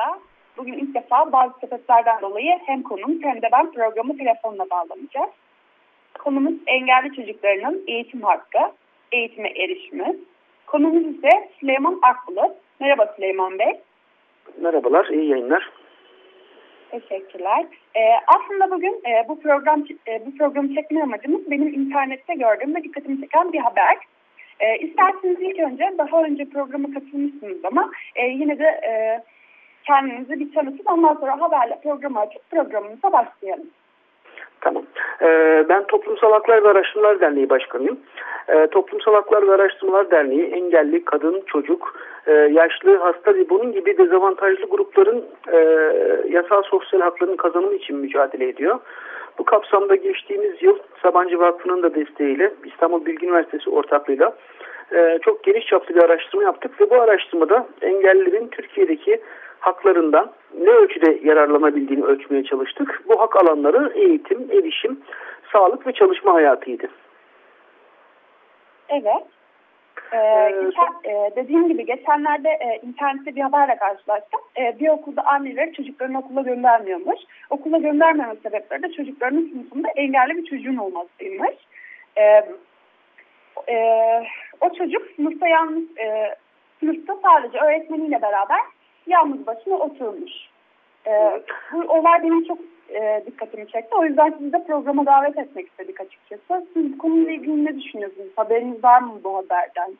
Rabia. Bugün ilk defa bazı sebeplerden dolayı hem konumuz hem de ben programı telefonla bağlanacağız. Konumuz engelli çocuklarının eğitim hakkı, eğitime erişimi. Konumuz ise Süleyman Akbulut. Merhaba Süleyman Bey. Merhabalar, iyi yayınlar. Teşekkürler. Ee, aslında bugün e, bu program e, bu programı çekme amacımız benim internette gördüğüm ve dikkatimi çeken bir haber. E, isterseniz ilk önce daha önce programa katılmışsınız ama e, yine de e, kendinizi bir tanıtıp ondan sonra haberle programı açıp programımıza başlayalım. Tamam. Ee, ben Toplumsal Haklar ve Araştırmalar Derneği Başkanıyım. Ee, Toplumsal Haklar ve Araştırmalar Derneği engelli, kadın, çocuk, e, yaşlı, hasta ve bunun gibi dezavantajlı grupların e, yasal sosyal haklarının kazanımı için mücadele ediyor. Bu kapsamda geçtiğimiz yıl Sabancı Vakfı'nın da desteğiyle İstanbul Bilgi Üniversitesi ortaklığıyla e, çok geniş çaplı bir araştırma yaptık ve bu araştırmada engellilerin Türkiye'deki haklarından ne ölçüde yararlanabildiğini ölçmeye çalıştık. Bu hak alanları eğitim, erişim, sağlık ve çalışma hayatıydı. Evet. Ee, geçen, e, dediğim gibi geçenlerde e, internette bir haberle karşılaştım. E, bir okulda anneler çocuklarını okula göndermiyormuş. Okula göndermeme sebepleri de çocuklarının sınıfında engelli bir çocuğun olmasıymış. E, e, o çocuk sınıfta yalnız e, sınıfta sadece öğretmeniyle beraber yalnız başına oturmuş. E, bu olay benim çok e, dikkatimi çekti. O yüzden sizi de programa davet etmek istedik açıkçası. Siz konuyla ilgili ne düşünüyorsunuz? Haberiniz var mı bu haberden?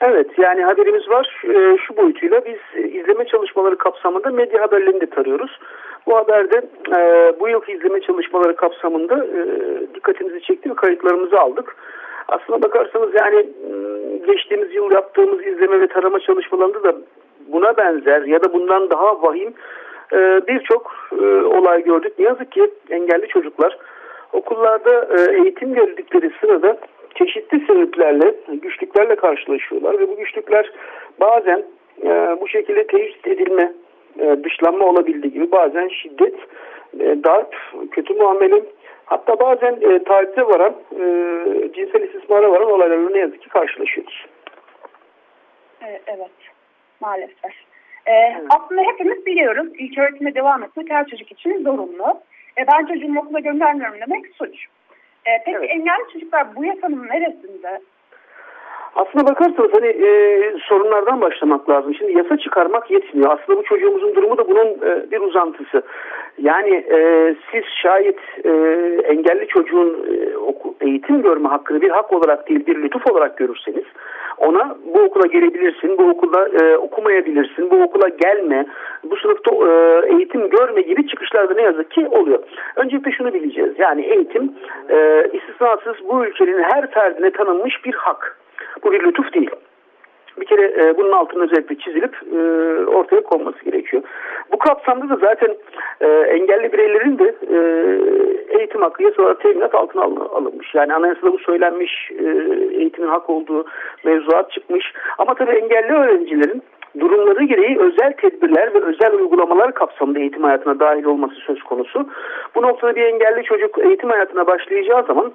Evet yani haberimiz var. E, şu boyutuyla biz izleme çalışmaları kapsamında medya haberlerini de tarıyoruz. Bu haberde e, bu yılki izleme çalışmaları kapsamında e, dikkatimizi çekti ve kayıtlarımızı aldık. Aslına bakarsanız yani geçtiğimiz yıl yaptığımız izleme ve tarama çalışmalarında da buna benzer ya da bundan daha vahim birçok olay gördük. Ne yazık ki engelli çocuklar okullarda eğitim gördükleri sırada çeşitli sebeplerle, güçlüklerle karşılaşıyorlar ve bu güçlükler bazen bu şekilde tecrit edilme, dışlanma olabildiği gibi bazen şiddet, darp, kötü muamele hatta bazen e, tacize varan, e, cinsel istismara varan olaylarla ne yazık ki karşılaşıyoruz. Evet, maalesef. Ee, evet. Aslında hepimiz biliyoruz ilk öğretime devam etmek her çocuk için zorunlu. E, ben çocuğumu okula göndermiyorum demek suç. E, peki evet. engelli çocuklar bu yasanın neresinde? Aslına bakarsanız hani e, sorunlardan başlamak lazım. Şimdi yasa çıkarmak yetmiyor. Aslında bu çocuğumuzun durumu da bunun e, bir uzantısı. Yani e, siz şayet e, engelli çocuğun e, oku, eğitim görme hakkını bir hak olarak değil bir lütuf olarak görürseniz ona bu okula gelebilirsin, bu okulda e, okumayabilirsin, bu okula gelme, bu sınıfta e, eğitim görme gibi çıkışlarda ne yazık ki oluyor. Öncelikle şunu bileceğiz. Yani eğitim e, istisnasız bu ülkenin her ferdine tanınmış bir hak. Bu bir lütuf değil. Bir kere e, bunun altının özellikle çizilip e, ortaya konması gerekiyor. Bu kapsamda da zaten e, engelli bireylerin de e, eğitim hakkı yasa olarak teminat altına alınmış. Yani anayasada bu söylenmiş, e, eğitimin hak olduğu mevzuat çıkmış. Ama tabii engelli öğrencilerin durumları gereği özel tedbirler ve özel uygulamalar kapsamında eğitim hayatına dahil olması söz konusu. Bu noktada bir engelli çocuk eğitim hayatına başlayacağı zaman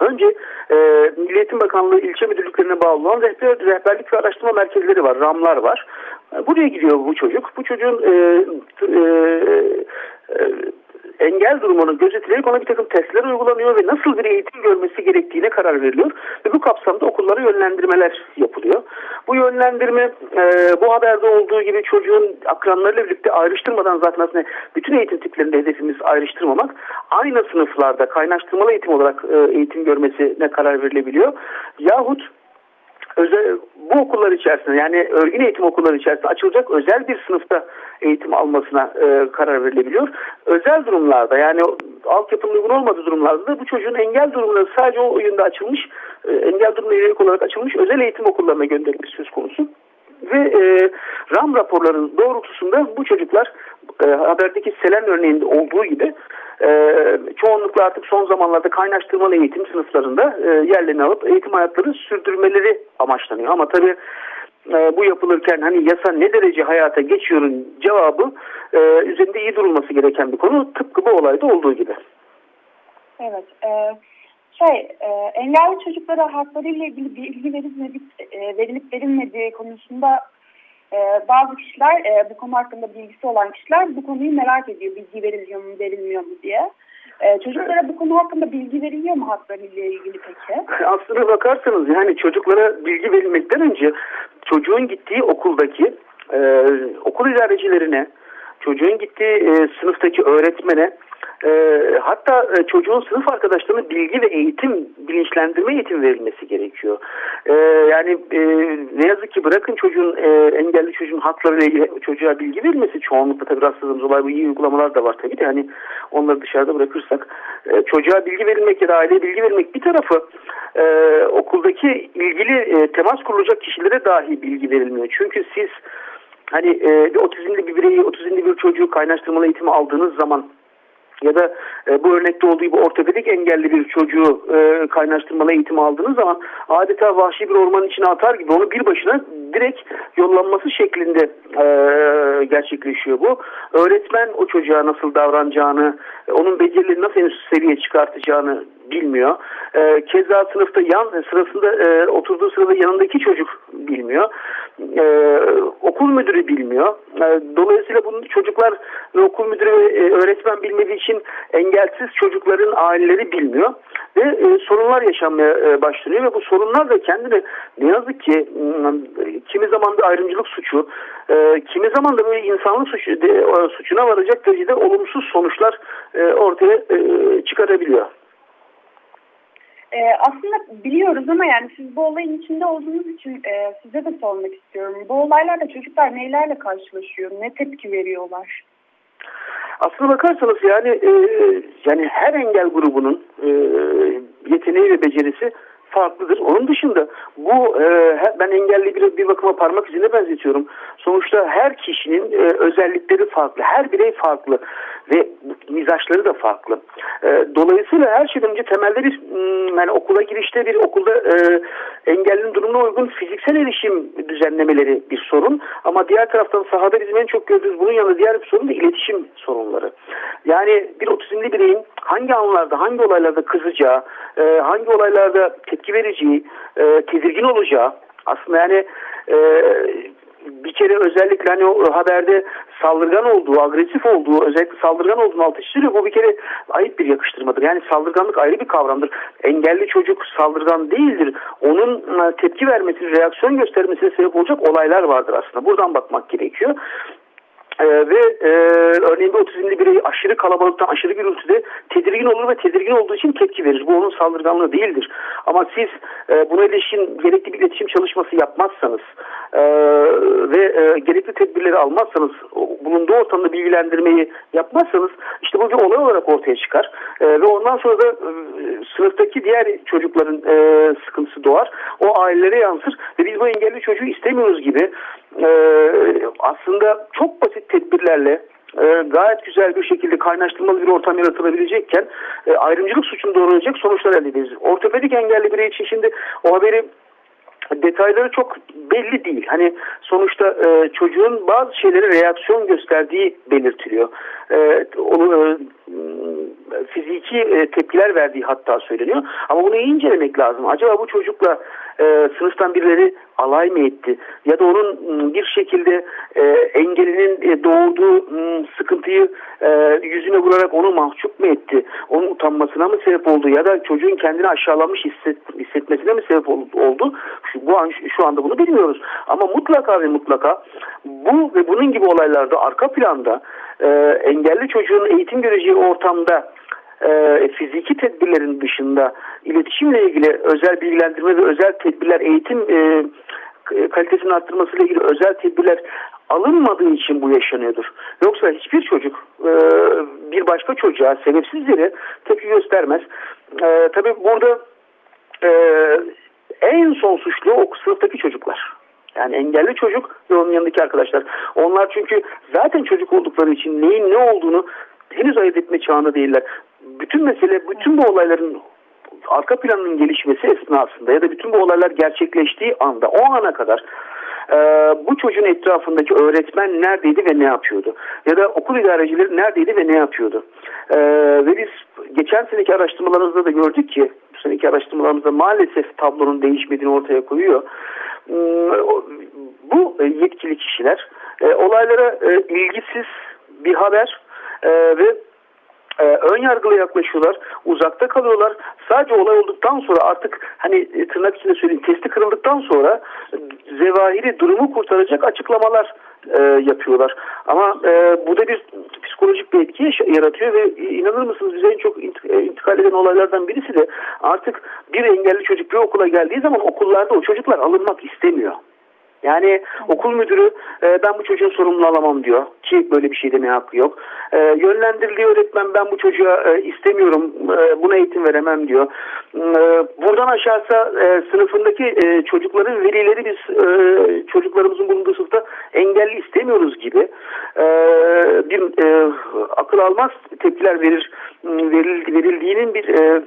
Önce e, Milli Bakanlığı ilçe müdürlüklerine bağlı olan rehber, rehberlik ve araştırma merkezleri var, RAM'lar var. E, buraya gidiyor bu çocuk. Bu çocuğun e, e, e, engel durumunu gözetilerek ona bir takım testler uygulanıyor ve nasıl bir eğitim görmesi gerektiğine karar veriliyor. Ve bu kapsamda okullara yönlendirmeler yapılıyor. Bu yönlendirme e, bu haberde olduğu gibi çocuğun akranlarıyla birlikte ayrıştırmadan zaten aslında bütün eğitim tiplerinde hedefimiz ayrıştırmamak. Aynı sınıflarda kaynaştırmalı eğitim olarak e, eğitim görmesine karar verilebiliyor. Yahut özel, bu okullar içerisinde yani örgün eğitim okulları içerisinde açılacak özel bir sınıfta eğitim almasına e, karar verilebiliyor. Özel durumlarda yani altyapının uygun olmadığı durumlarda bu çocuğun engel durumuna sadece o oyunda açılmış, e, engel durumuna yönelik olarak açılmış özel eğitim okullarına gönderilmesi söz konusu. Ve e, RAM raporlarının doğrultusunda bu çocuklar e, haberdeki Selen örneğinde olduğu gibi e, çoğunlukla artık son zamanlarda kaynaştırmalı eğitim sınıflarında e, yerlerini alıp eğitim hayatları sürdürmeleri amaçlanıyor. Ama tabii e, bu yapılırken hani yasa ne derece hayata geçiyorun cevabı e, üzerinde iyi durulması gereken bir konu tıpkı bu olayda olduğu gibi. Evet. E, şey, e, engelli çocuklara haklarıyla ilgili bilgi verilmedi, e, verilip verilmediği konusunda e, bazı kişiler e, bu konu hakkında bilgisi olan kişiler bu konuyu merak ediyor. Bilgi veriliyor mu, verilmiyor mu diye. Ee, çocuklara bu konu hakkında bilgi veriliyor mu haklarıyla ilgili peki? Aslına bakarsanız yani çocuklara bilgi verilmekten önce çocuğun gittiği okuldaki e, okul idarecilerine, çocuğun gittiği e, sınıftaki öğretmene e, hatta e, çocuğun sınıf arkadaşlarına bilgi ve eğitim, bilinçlendirme eğitim verilmesi gerekiyor. E, yani e, ne yazık ki bırakın çocuğun e, engelli çocuğun haklarıyla ilgili çocuğa bilgi verilmesi çoğunlukla tabii rastladığımız olay bu iyi uygulamalar da var tabii de hani onları dışarıda bırakırsak e, çocuğa bilgi verilmek ya da aileye bilgi verilmek bir tarafı e, okuldaki ilgili e, temas kurulacak kişilere dahi bilgi verilmiyor. Çünkü siz hani e, bir otizmli bir bireyi, otizmli bir çocuğu kaynaştırmalı eğitimi aldığınız zaman ya da e, bu örnekte olduğu gibi ortopedik engelli bir çocuğu e, kaynaştırmalı eğitim aldığınız zaman adeta vahşi bir ormanın içine atar gibi onu bir başına direkt yollanması şeklinde e, gerçekleşiyor bu. Öğretmen o çocuğa nasıl davranacağını, e, onun becerilerini nasıl en üst seviye çıkartacağını bilmiyor. E, keza sınıfta yan sırasında e, oturduğu sırada yanındaki çocuk bilmiyor. E, okul müdürü bilmiyor. E, dolayısıyla bunu çocuklar ve okul müdürü ve e, öğretmen bilmediği için engelsiz çocukların aileleri bilmiyor ve e, sorunlar yaşanmaya e, başlanıyor ve bu sorunlar da kendine ne yazık ki e, kimi zaman da ayrımcılık suçu, e, kimi zaman da böyle insanlık suçu, de, suçuna varacak derecede olumsuz sonuçlar e, ortaya e, çıkarabiliyor. E, aslında biliyoruz ama yani siz bu olayın içinde olduğunuz için e, size de sormak istiyorum. Bu olaylarda çocuklar neylerle karşılaşıyor, ne tepki veriyorlar? Aslına bakarsanız yani e, yani her engel grubunun e, yeteneği ve becerisi farklıdır. Onun dışında bu e, ben engelli bir, bir bakıma parmak izine benzetiyorum. Sonuçta her kişinin e, özellikleri farklı. Her birey farklı ve mizaçları da farklı. E, dolayısıyla her şeyden önce temelde bir hmm, yani okula girişte bir okulda e, engellinin durumuna uygun fiziksel erişim düzenlemeleri bir sorun. Ama diğer taraftan sahada bizim en çok gördüğümüz bunun yanında diğer bir sorun da iletişim sorunları. Yani bir otizmli bireyin hangi anlarda, hangi olaylarda kızacağı, e, hangi olaylarda tepki vereceği, e, tedirgin olacağı aslında yani e, bir kere özellikle hani o haberde saldırgan olduğu, agresif olduğu, özellikle saldırgan olduğunu altı çiziyor. Bu bir kere ayıp bir yakıştırmadır. Yani saldırganlık ayrı bir kavramdır. Engelli çocuk saldırgan değildir. Onun e, tepki vermesi, reaksiyon göstermesine sebep olacak olaylar vardır aslında. Buradan bakmak gerekiyor. Ee, ve e, örneğin bir otizmli birey aşırı kalabalıktan aşırı gürültüde tedirgin olur ve tedirgin olduğu için tepki verir. Bu onun saldırganlığı değildir. Ama siz e, buna ilişkin gerekli bir iletişim çalışması yapmazsanız e, ve e, gerekli tedbirleri almazsanız bulunduğu ortamda bilgilendirmeyi yapmazsanız işte bu bir olay olarak ortaya çıkar. E, ve ondan sonra da e, sınıftaki diğer çocukların e, sıkıntısı doğar. O ailelere yansır ve biz bu engelli çocuğu istemiyoruz gibi e, aslında çok basit tedbirlerle e, gayet güzel bir şekilde kaynaştırmalı bir ortam yaratılabilecekken e, ayrımcılık suçunu doğuracak sonuçlar elde ederiz. Ortopedik engelli birey için şimdi o haberi detayları çok belli değil. Hani sonuçta e, çocuğun bazı şeylere reaksiyon gösterdiği belirtiliyor. E, onu e, fiziki e, tepkiler verdiği hatta söyleniyor. Ama bunu iyi incelemek lazım. Acaba bu çocukla e, sınıftan birileri alay mı etti? Ya da onun bir şekilde e, engelinin e, doğurduğu sıkıntıyı e, yüzüne vurarak onu mahcup mu etti? Onun utanmasına mı sebep oldu? Ya da çocuğun kendini aşağılanmış hisset, hissetmesine mi sebep oldu? Şu, bu an, şu anda bunu bilmiyoruz. Ama mutlaka ve mutlaka bu ve bunun gibi olaylarda arka planda e, engelli çocuğun eğitim göreceği ortamda e, fiziki tedbirlerin dışında iletişimle ilgili özel bilgilendirme ve özel tedbirler eğitim e, kalitesini arttırması ile ilgili özel tedbirler alınmadığı için bu yaşanıyordur. Yoksa hiçbir çocuk e, bir başka çocuğa sebepsiz yere tepki göstermez. E, tabii burada e, en son suçlu o sınıftaki çocuklar. Yani engelli çocuk ve onun yanındaki arkadaşlar. Onlar çünkü zaten çocuk oldukları için neyin ne olduğunu henüz ayırt etme çağında değiller. Bütün mesele, bütün bu olayların arka planının gelişmesi esnasında ya da bütün bu olaylar gerçekleştiği anda, o ana kadar e, bu çocuğun etrafındaki öğretmen neredeydi ve ne yapıyordu? Ya da okul idarecileri neredeydi ve ne yapıyordu? E, ve biz geçen seneki araştırmalarımızda da gördük ki, bu seneki araştırmalarımızda maalesef tablonun değişmediğini ortaya koyuyor. E, bu yetkili kişiler e, olaylara e, ilgisiz bir haber e, ve e, ön yargılı yaklaşıyorlar, uzakta kalıyorlar. Sadece olay olduktan sonra artık hani e, tırnak içinde söyleyeyim testi kırıldıktan sonra zevahiri durumu kurtaracak açıklamalar e, yapıyorlar. Ama e, bu da bir psikolojik bir etki yaratıyor ve inanır mısınız bize en çok e, intikal eden olaylardan birisi de artık bir engelli çocuk bir okula geldiği zaman okullarda o çocuklar alınmak istemiyor. Yani okul müdürü e, ben bu çocuğun sorumluluğunu alamam diyor ki böyle bir şey demeye hakkı yok. E, yönlendiriliği öğretmen ben bu çocuğa e, istemiyorum e, buna eğitim veremem diyor. E, buradan aşağısa e, sınıfındaki e, çocukların velileri biz e, çocuklarımızın bulunduğu sınıfta engelli istemiyoruz gibi e, bir e, akıl almaz tepkiler verir veril, verildiğinin bir e,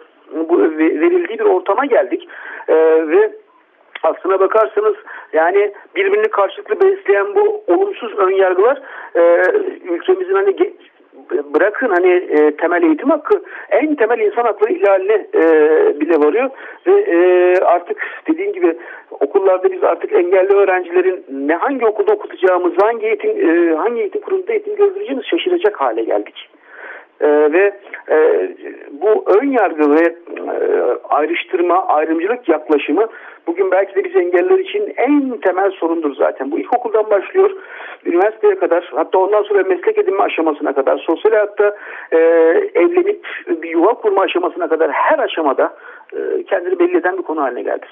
bu, verildiği bir ortama geldik e, ve aslına bakarsanız yani birbirini karşılıklı besleyen bu olumsuz önyargılar e, ülkemizin hani bırakın hani e, temel eğitim hakkı en temel insan hakları ihlaline e, bile varıyor ve e, artık dediğim gibi okullarda biz artık engelli öğrencilerin ne hangi okulda okutacağımız hangi eğitim e, hangi eğitim kurumunda eğitim göstereceğimiz şaşıracak hale geldik. Ee, ve e, bu ön yargı ve e, ayrıştırma, ayrımcılık yaklaşımı bugün belki de biz engeller için en temel sorundur zaten. Bu ilkokuldan başlıyor, üniversiteye kadar, hatta ondan sonra meslek edinme aşamasına kadar, sosyal hayatta e, evlenip bir yuva kurma aşamasına kadar her aşamada e, kendini belli eden bir konu haline geldi.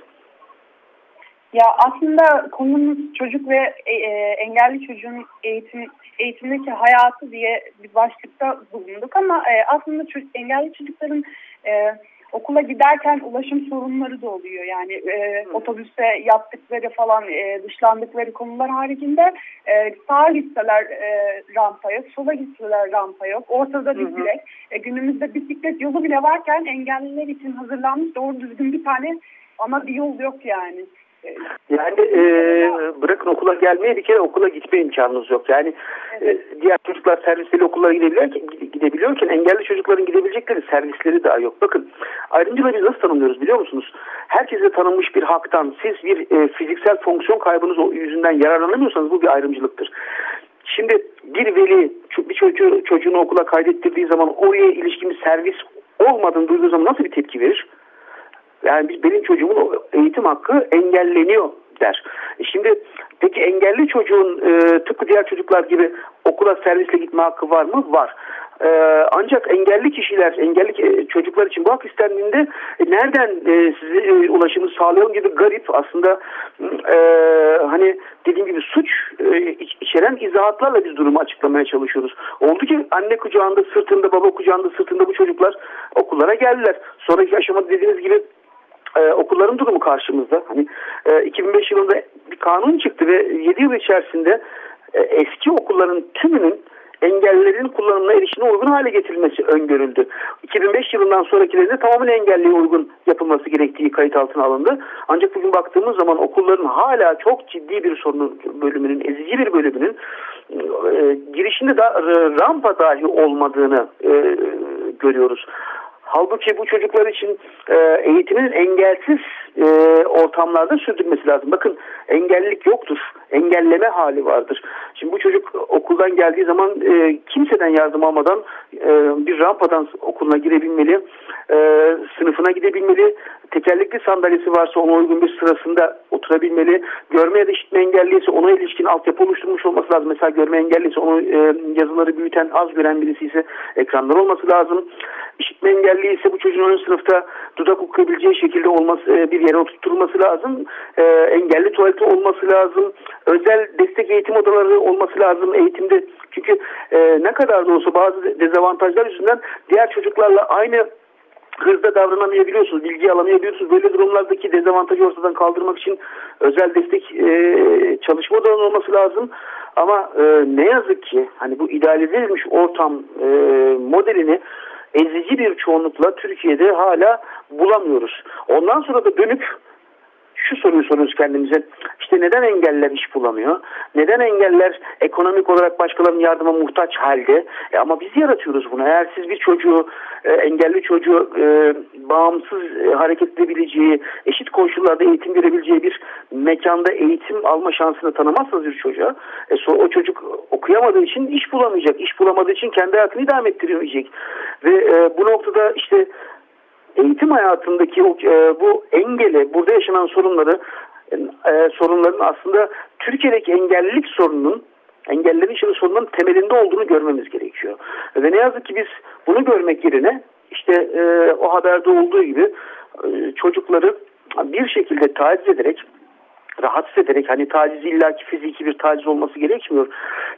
Ya aslında konumuz çocuk ve e, e, engelli çocuğun eğitim eğitimdeki hayatı diye bir başlıkta bulunduk ama e, aslında çocuk, engelli çocukların e, okula giderken ulaşım sorunları da oluyor. Yani e, otobüste yaptıkları falan e, dışlandıkları konular haricinde e, sağa gitseler e, rampa yok, sola gitseler rampa yok, ortada bir direk. E, günümüzde bisiklet yolu bile varken engelliler için hazırlanmış doğru düzgün bir tane ama bir yol yok yani. Yani e, bırakın okula gelmeye bir kere okula gitme imkanınız yok. Yani e, diğer çocuklar servisleri okullara gidebilirken, gidebiliyorken engelli çocukların gidebilecekleri servisleri daha yok. Bakın ayrımcılığı biz nasıl tanımlıyoruz biliyor musunuz? Herkese tanınmış bir haktan siz bir e, fiziksel fonksiyon kaybınız yüzünden yararlanamıyorsanız bu bir ayrımcılıktır. Şimdi bir veli bir çocuğu, çocuğunu okula kaydettirdiği zaman oraya ilişkin bir servis olmadığını duyduğu zaman nasıl bir tepki verir? Yani benim çocuğumun eğitim hakkı engelleniyor der. E şimdi peki engelli çocuğun e, tıpkı diğer çocuklar gibi okula servisle gitme hakkı var mı? Var. Ee, ancak engelli kişiler, engelli çocuklar için bu hak istendiğinde e, nereden e, size e, ulaşımı sağlayalım gibi garip aslında e, hani dediğim gibi suç e, içeren izahatlarla biz durumu açıklamaya çalışıyoruz. Oldu ki anne kucağında sırtında, baba kucağında sırtında bu çocuklar okullara geldiler. Sonraki aşamada dediğiniz gibi ee, okulların durumu karşımızda. Hani e, 2005 yılında bir kanun çıktı ve 7 yıl içerisinde e, eski okulların tümünün engellilerin kullanımına erişime uygun hale getirilmesi öngörüldü. 2005 yılından sonrakilerinde tamamen engelliye uygun yapılması gerektiği kayıt altına alındı. Ancak bugün baktığımız zaman okulların hala çok ciddi bir sorunu bölümünün, ezici bir bölümünün e, girişinde da rampa dahi olmadığını e, görüyoruz. Halbuki bu çocuklar için e, eğitimin engelsiz e, ortamlarda sürdürmesi lazım. Bakın engellilik yoktur. Engelleme hali vardır. Şimdi bu çocuk okuldan geldiği zaman e, kimseden yardım almadan e, bir rampadan okuluna girebilmeli. E, sınıfına gidebilmeli. Tekerlekli sandalyesi varsa ona uygun bir sırasında oturabilmeli. Görme ya da işitme engelliyse ona ilişkin altyapı oluşturmuş olması lazım. Mesela görme engelliyse onu e, yazıları büyüten az gören birisi ise ekranlar olması lazım. işitme engelli ise bu çocuğun ön sınıfta dudak okuyabileceği şekilde olması e, bir yere oturtulması lazım. E, engelli tuvaleti olması lazım. Özel destek eğitim odaları olması lazım eğitimde. Çünkü e, ne kadar da olsa bazı dezavantajlar yüzünden diğer çocuklarla aynı hızda davranamayabiliyorsunuz, bilgi alamayabiliyorsunuz. Böyle durumlardaki dezavantajı ortadan kaldırmak için özel destek e, çalışma odaları olması lazım. Ama e, ne yazık ki hani bu idealize edilmiş ortam e, modelini ezici bir çoğunlukla Türkiye'de hala bulamıyoruz. Ondan sonra da dönüp şu soruyu soruyoruz kendimize. İşte neden engeller iş bulamıyor? Neden engeller ekonomik olarak başkalarının yardıma muhtaç halde? E ama biz yaratıyoruz bunu. Eğer siz bir çocuğu, e, engelli çocuğu e, bağımsız e, hareket edebileceği, eşit koşullarda eğitim görebileceği bir mekanda eğitim alma şansını tanımazsanız bir çocuğa, e, so, o çocuk okuyamadığı için iş bulamayacak. İş bulamadığı için kendi hayatını idame ettiremeyecek. Ve e, bu noktada işte eğitim hayatındaki e, bu engeli, burada yaşanan sorunları e, sorunların aslında Türkiye'deki engellilik sorununun engellerin içinde sorunların temelinde olduğunu görmemiz gerekiyor. Ve ne yazık ki biz bunu görmek yerine işte e, o haberde olduğu gibi e, çocukları bir şekilde taciz ederek rahatsız ederek hani taciz illaki fiziki bir taciz olması gerekmiyor.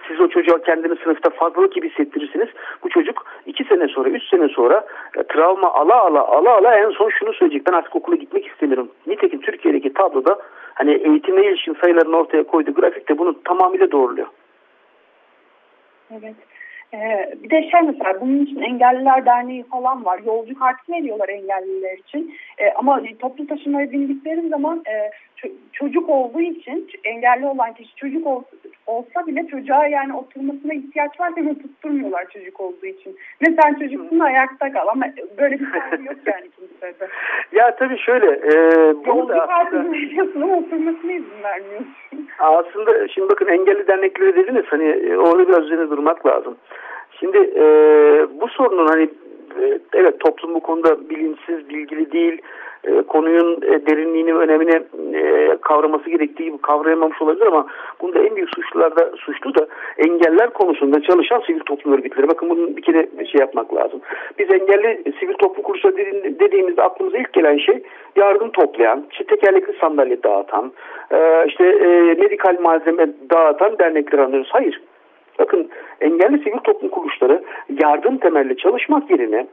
Siz o çocuğa kendini sınıfta fazlalık gibi hissettirirsiniz. Bu çocuk iki sene sonra, üç sene sonra e, travma ala ala ala ala en son şunu söyleyecek. Ben artık okula gitmek istemiyorum. Nitekim Türkiye'deki tabloda hani eğitime ilişkin sayılarını ortaya koyduğu grafik de bunu tamamıyla doğruluyor. Evet. Ee, bir de şey mesela bunun için Engelliler Derneği falan var. Yolcu kartı veriyorlar engelliler için. Ee, ama toplu taşımaya bindikleri zaman e, çocuk olduğu için engelli olan kişi çocuk ol, olsa bile çocuğa yani oturmasına ihtiyaç var ve tutturmuyorlar çocuk olduğu için. Ne sen çocuksun ayakta kal ama böyle bir şey yok yani kimsede. ya tabii şöyle. E, Yolcu kartı veriyorsun ama oturmasına izin vermiyorsun. Aslında şimdi bakın engelli dernekleri dediniz hani e, orada biraz üzerine durmak lazım. Şimdi e, bu sorunun hani evet toplum bu konuda bilinçsiz, bilgili değil. E, konunun e, derinliğini, önemini e, kavraması gerektiği gibi kavrayamamış olabilir ama bunda en büyük suçlular da suçlu da engeller konusunda çalışan sivil toplum örgütleri. Bakın bunun bir kere şey yapmak lazım. Biz engelli sivil toplum kuruluşları dediğimizde aklımıza ilk gelen şey yardım toplayan, işte tekerlekli sandalye dağıtan, e, işte e, medikal malzeme dağıtan dernekler anlıyoruz. Hayır. Bakın engelli sivil toplum kuruluşları yardım temelli çalışmak yerine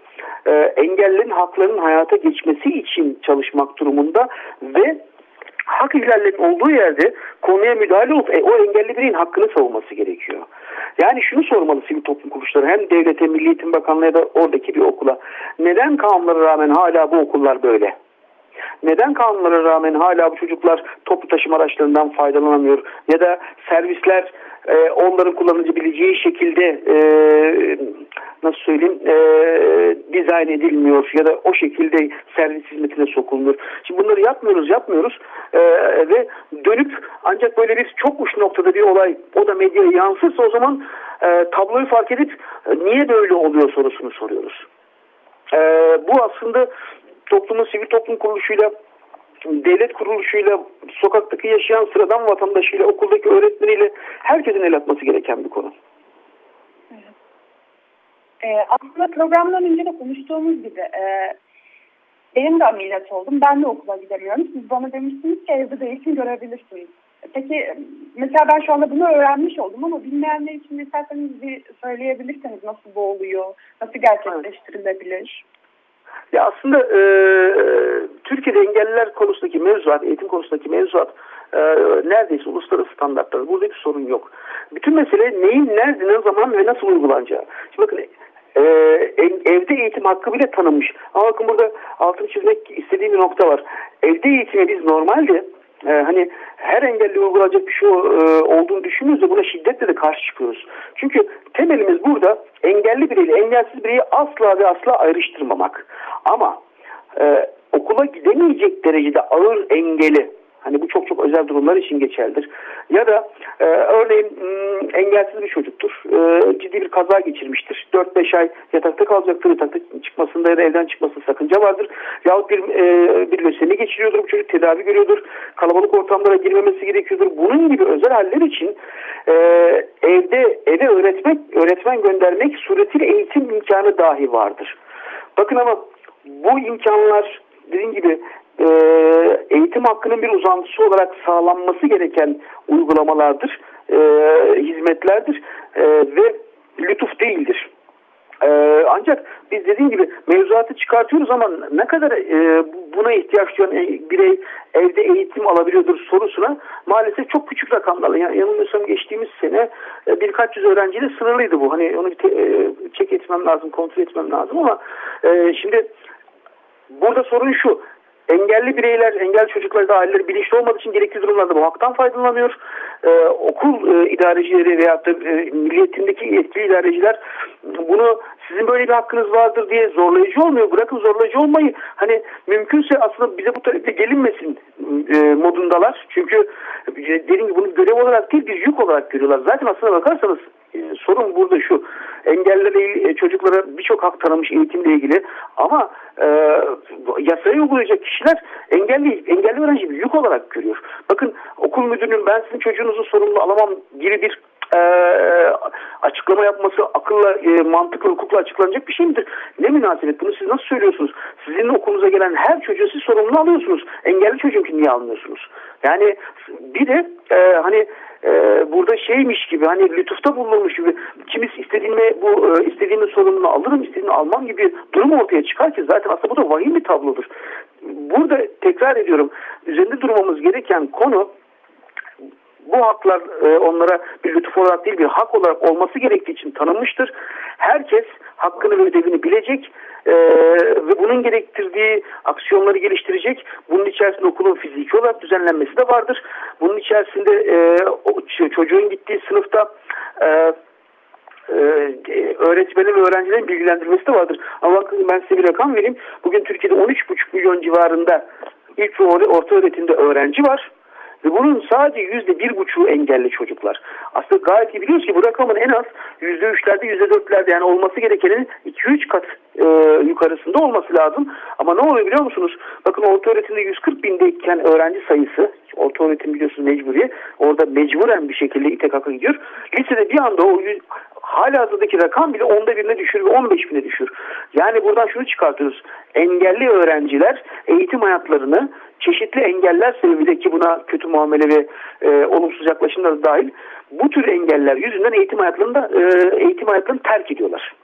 e, engellerin haklarının hayata geçmesi için çalışmak durumunda ve hak ihlallerinin olduğu yerde konuya müdahale olup e, o engelli bireyin hakkını savunması gerekiyor. Yani şunu sormalı sivil toplum kuruluşları hem devlete, Milli Eğitim Bakanlığı ya da oradaki bir okula neden kanunlara rağmen hala bu okullar böyle? Neden kanunlara rağmen hala bu çocuklar toplu taşıma araçlarından faydalanamıyor ya da servisler e, onların kullanabileceği şekilde e, nasıl söyleyeyim e, dizayn edilmiyor ya da o şekilde servis hizmetine sokulmuyor. Şimdi bunları yapmıyoruz yapmıyoruz e, ve dönüp ancak böyle bir çok uç noktada bir olay o da medyaya yansırsa o zaman e, tabloyu fark edip e, niye böyle oluyor sorusunu soruyoruz. E, bu aslında toplumun sivil toplum kuruluşuyla devlet kuruluşuyla, sokaktaki yaşayan sıradan vatandaşıyla, okuldaki öğretmeniyle herkesin el atması gereken bir konu. Ee, aslında programdan önce de konuştuğumuz gibi e, benim de ameliyat oldum. Ben de okula gidemiyorum. Siz bana demiştiniz ki evde de eğitim görebilirsiniz. Peki mesela ben şu anda bunu öğrenmiş oldum ama bilmeyenler için isterseniz bir söyleyebilirseniz nasıl bu oluyor, nasıl gerçekleştirilebilir? Ya aslında e, Türkiye'de engelliler konusundaki mevzuat, eğitim konusundaki mevzuat e, neredeyse uluslararası standartlar. Burada bir sorun yok. Bütün mesele neyin, nerede, ne zaman ve nasıl uygulanacağı. Şimdi bakın e, evde eğitim hakkı bile tanınmış. Ama bakın burada altını çizmek istediğim bir nokta var. Evde eğitime biz normalde e, hani her engelli uygulanacak bir şey e, olduğunu düşünüyoruz buna şiddetle de karşı çıkıyoruz. Çünkü temelimiz burada engelli bireyle engelsiz bireyi asla ve asla ayrıştırmamak. Ama e, okula gidemeyecek derecede ağır engeli Hani bu çok çok özel durumlar için geçerlidir. Ya da e, örneğin engelsiz bir çocuktur. E, ciddi bir kaza geçirmiştir. 4-5 ay yatakta kalacaktır. Yatakta çıkmasında ya da evden çıkmasında sakınca vardır. Yahut bir, e, bir lösemi geçiriyordur. Bu çocuk tedavi görüyordur. Kalabalık ortamlara girmemesi gerekiyordur. Bunun gibi özel haller için e, evde eve öğretmek, öğretmen göndermek suretiyle eğitim imkanı dahi vardır. Bakın ama bu imkanlar dediğim gibi e, eğitim hakkının bir uzantısı olarak sağlanması gereken uygulamalardır, e, hizmetlerdir e, ve lütuf değildir. Ee, ancak biz dediğim gibi mevzuatı çıkartıyoruz ama ne kadar e, buna ihtiyaç duyan e, birey evde eğitim alabiliyordur sorusuna maalesef çok küçük rakamlarla yani yanılmıyorsam geçtiğimiz sene e, birkaç yüz öğrenciyle sınırlıydı bu. Hani onu te, e, çek etmem lazım, kontrol etmem lazım ama e, şimdi burada sorun şu engelli bireyler, engelli çocuklar da aileleri bilinçli olmadığı için gerekli durumlarda bu haktan faydalanıyor. Ee, okul e, idarecileri veya da e, milliyetindeki yetkili idareciler bunu sizin böyle bir hakkınız vardır diye zorlayıcı olmuyor. Bırakın zorlayıcı olmayı. Hani mümkünse aslında bize bu taleple gelinmesin e, modundalar. Çünkü e, dediğim gibi bunu görev olarak değil bir yük olarak görüyorlar. Zaten aslına bakarsanız e, sorun burada şu. Engellilere e, çocuklara birçok hak tanımış eğitimle ilgili ama e, yasayı uygulayacak kişiler engelli engelli öğrenci bir yük olarak görüyor. Bakın okul müdürünün ben sizin çocuğunuzu sorumlu alamam gibi bir e, açıklama yapması akılla, e, mantıkla, hukukla açıklanacak bir şey midir? Ne münasebet? Bunu siz nasıl söylüyorsunuz? Sizin okulunuza gelen her çocuğu siz sorumlu alıyorsunuz. Engelli çocuğun niye almıyorsunuz? Yani bir de e, hani e, burada şeymiş gibi hani lütufta bulunmuş gibi kimis istediğime bu e, istediğimin sorumluluğunu alırım istediğimi almam gibi durum ortaya çıkar ki zaten aslında bu da vahim bir tablodur. Burada tekrar ediyorum üzerinde durmamız gereken konu bu haklar e, onlara bir lütuf olarak değil bir hak olarak olması gerektiği için tanınmıştır. Herkes hakkını ve ödevini bilecek e, ve bunun gerektirdiği aksiyonları geliştirecek. Bunun içerisinde okulun fiziki olarak düzenlenmesi de vardır. Bunun içerisinde e, o, çocuğun gittiği sınıfta e, e öğretmenin ve öğrencilerin bilgilendirmesi de vardır. Ama bakın ben size bir rakam vereyim. Bugün Türkiye'de 13,5 milyon civarında ilk ve orta öğretimde öğrenci var. Ve bunun sadece yüzde bir buçuğu engelli çocuklar. Aslında gayet iyi biliyoruz ki bu rakamın en az yüzde üçlerde yüzde dörtlerde yani olması gerekenin iki üç kat e, yukarısında olması lazım. Ama ne oluyor biliyor musunuz? Bakın orta öğretimde 140 bindeyken öğrenci sayısı orta öğretim biliyorsunuz mecburi. Orada mecburen bir şekilde İTKK'a gidiyor. Lisede bir anda o hala hazırdaki rakam bile onda birine düşür ve 15 bine düşür. Yani buradan şunu çıkartıyoruz. Engelli öğrenciler eğitim hayatlarını çeşitli engeller sebebiyle ki buna kötü muamele ve e, olumsuz yaklaşımlar dahil bu tür engeller yüzünden eğitim hayatlarında e, eğitim hayatlarını terk ediyorlar.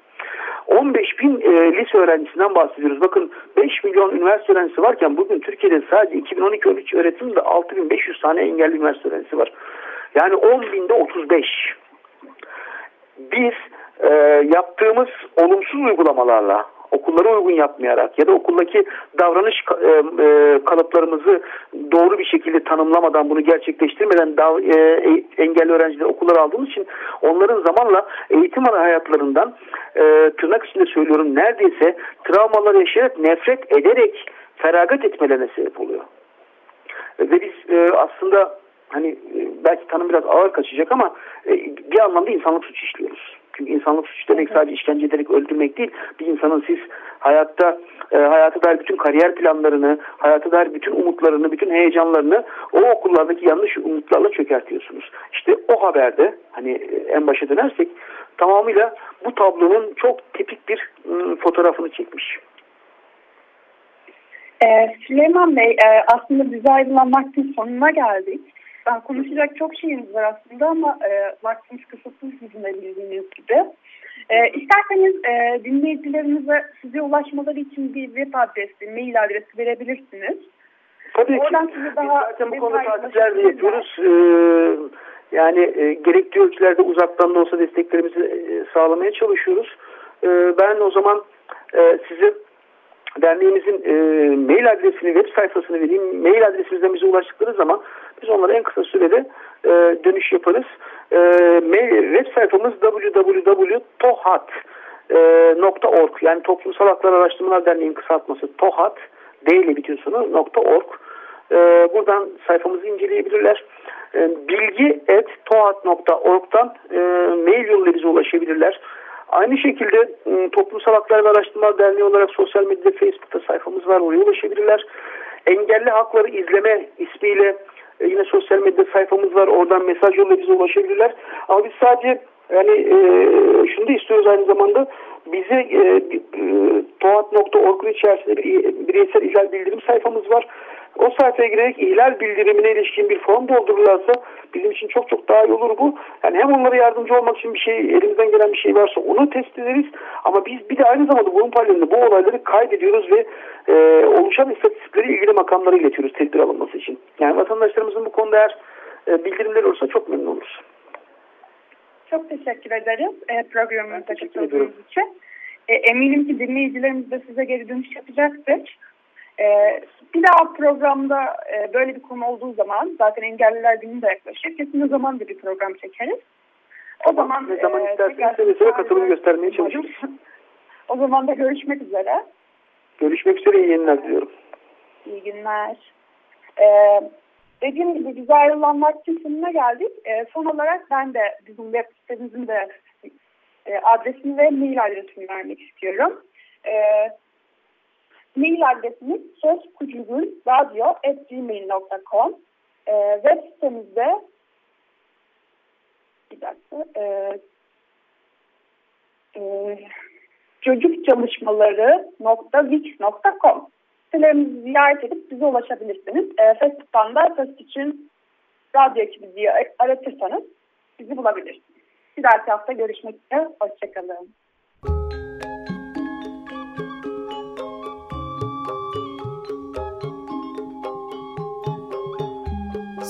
15 bin e, lise öğrencisinden bahsediyoruz. Bakın 5 milyon üniversite öğrencisi varken bugün Türkiye'de sadece 2012-13 öğretimde 6500 tane engelli üniversite öğrencisi var. Yani 10 binde 35. Biz e, yaptığımız olumsuz uygulamalarla okullara uygun yapmayarak ya da okuldaki davranış e, e, kalıplarımızı doğru bir şekilde tanımlamadan bunu gerçekleştirmeden dav, e, e, engelli öğrencileri okullara aldığımız için onların zamanla eğitim hayatlarından e, tırnak içinde söylüyorum neredeyse travmalar yaşayarak nefret ederek feragat etmelerine sebep oluyor. Ve biz e, aslında hani e, belki tanım biraz ağır kaçacak ama e, bir anlamda insanlık suç işliyoruz. Çünkü insanlık suç demek sadece işkence ederek öldürmek değil. Bir insanın siz hayatta e, hayata dair bütün kariyer planlarını, hayata dair bütün umutlarını, bütün heyecanlarını o okullardaki yanlış umutlarla çökertiyorsunuz. İşte o haberde hani e, en başa dönersek tamamıyla bu tablonun çok tipik bir ıı, fotoğrafını çekmiş. Ee, Süleyman Bey e, aslında bize ayrılan vaktin sonuna geldik. Ben konuşacak çok şeyimiz var aslında ama e, vaktimiz kısıtlı sizin de bildiğiniz gibi. E, isterseniz e, dinleyicilerimize size ulaşmaları için bir web adresi, mail adresi verebilirsiniz. Tabii Oradan ki. Size daha zaten bu konuda takipler yapıyoruz. Ee, yani e, gerekli ölçülerde uzaktan da olsa desteklerimizi e, sağlamaya çalışıyoruz. E, ben o zaman e, size derneğimizin e, mail adresini, web sayfasını vereyim. Mail adresimizden bize ulaştıkları zaman biz onlara en kısa sürede e, dönüş yaparız. E, mail, web sayfamız www.tohat.org yani Toplumsal Haklar Araştırmalar Derneği'nin kısaltması tohat d ile bitiyor sonu .org e, buradan sayfamızı inceleyebilirler. E, bilgi et tohat.org'dan e, mail yoluyla bize ulaşabilirler. Aynı şekilde ıı, Toplumsal Haklar ve Araştırma Derneği olarak sosyal medyada Facebook'ta sayfamız var. Oraya ulaşabilirler. Engelli Hakları İzleme ismiyle e, yine sosyal medya sayfamız var. Oradan mesaj yoluyla bize ulaşabilirler. Ama biz sadece yani e, şunu da istiyoruz aynı zamanda bize e, e, Orkun içerisinde bir bireysel ihlal bildirim sayfamız var. O sayfaya girerek ihlal bildirimine ilişkin bir form doldururlarsa bizim için çok çok daha iyi olur bu. Yani hem onlara yardımcı olmak için bir şey elimizden gelen bir şey varsa onu test ederiz. Ama biz bir de aynı zamanda bunun paralelinde bu olayları kaydediyoruz ve e, oluşan istatistikleri ilgili makamlara iletiyoruz tedbir alınması için. Yani vatandaşlarımızın bu konuda eğer e, bildirimleri olursa çok memnun oluruz. Çok teşekkür ederiz e, programımıza katıldığınız için. E, eminim ki dinleyicilerimiz de size geri dönüş yapacaktır. E, bir daha programda e, böyle bir konu olduğu zaman zaten engelliler günü de yaklaşır. Kesin o zaman da bir program çekeriz. O zaman ne zaman e, isterseniz seve katılım göstermeye çalışırız. o zaman da görüşmek üzere. Görüşmek üzere iyi yayınlar diliyorum. İyi günler. Ee, dediğim gibi bize ayrılan vaktin sonuna geldik. Ee, son olarak ben de bizim web sitemizin de e, adresini ve mail adresini vermek istiyorum. Ee, mail adresimiz sözkucugulradyo.gmail.com ee, Web sitemizde bir dakika e, e, çocukçalışmaları.wix.com sitelerimizi ziyaret edip bize ulaşabilirsiniz. E, Facebook'tan da Ses için radyo ekibi diye aratırsanız bizi bulabilirsiniz. Bir dahaki hafta görüşmek üzere. Hoşçakalın.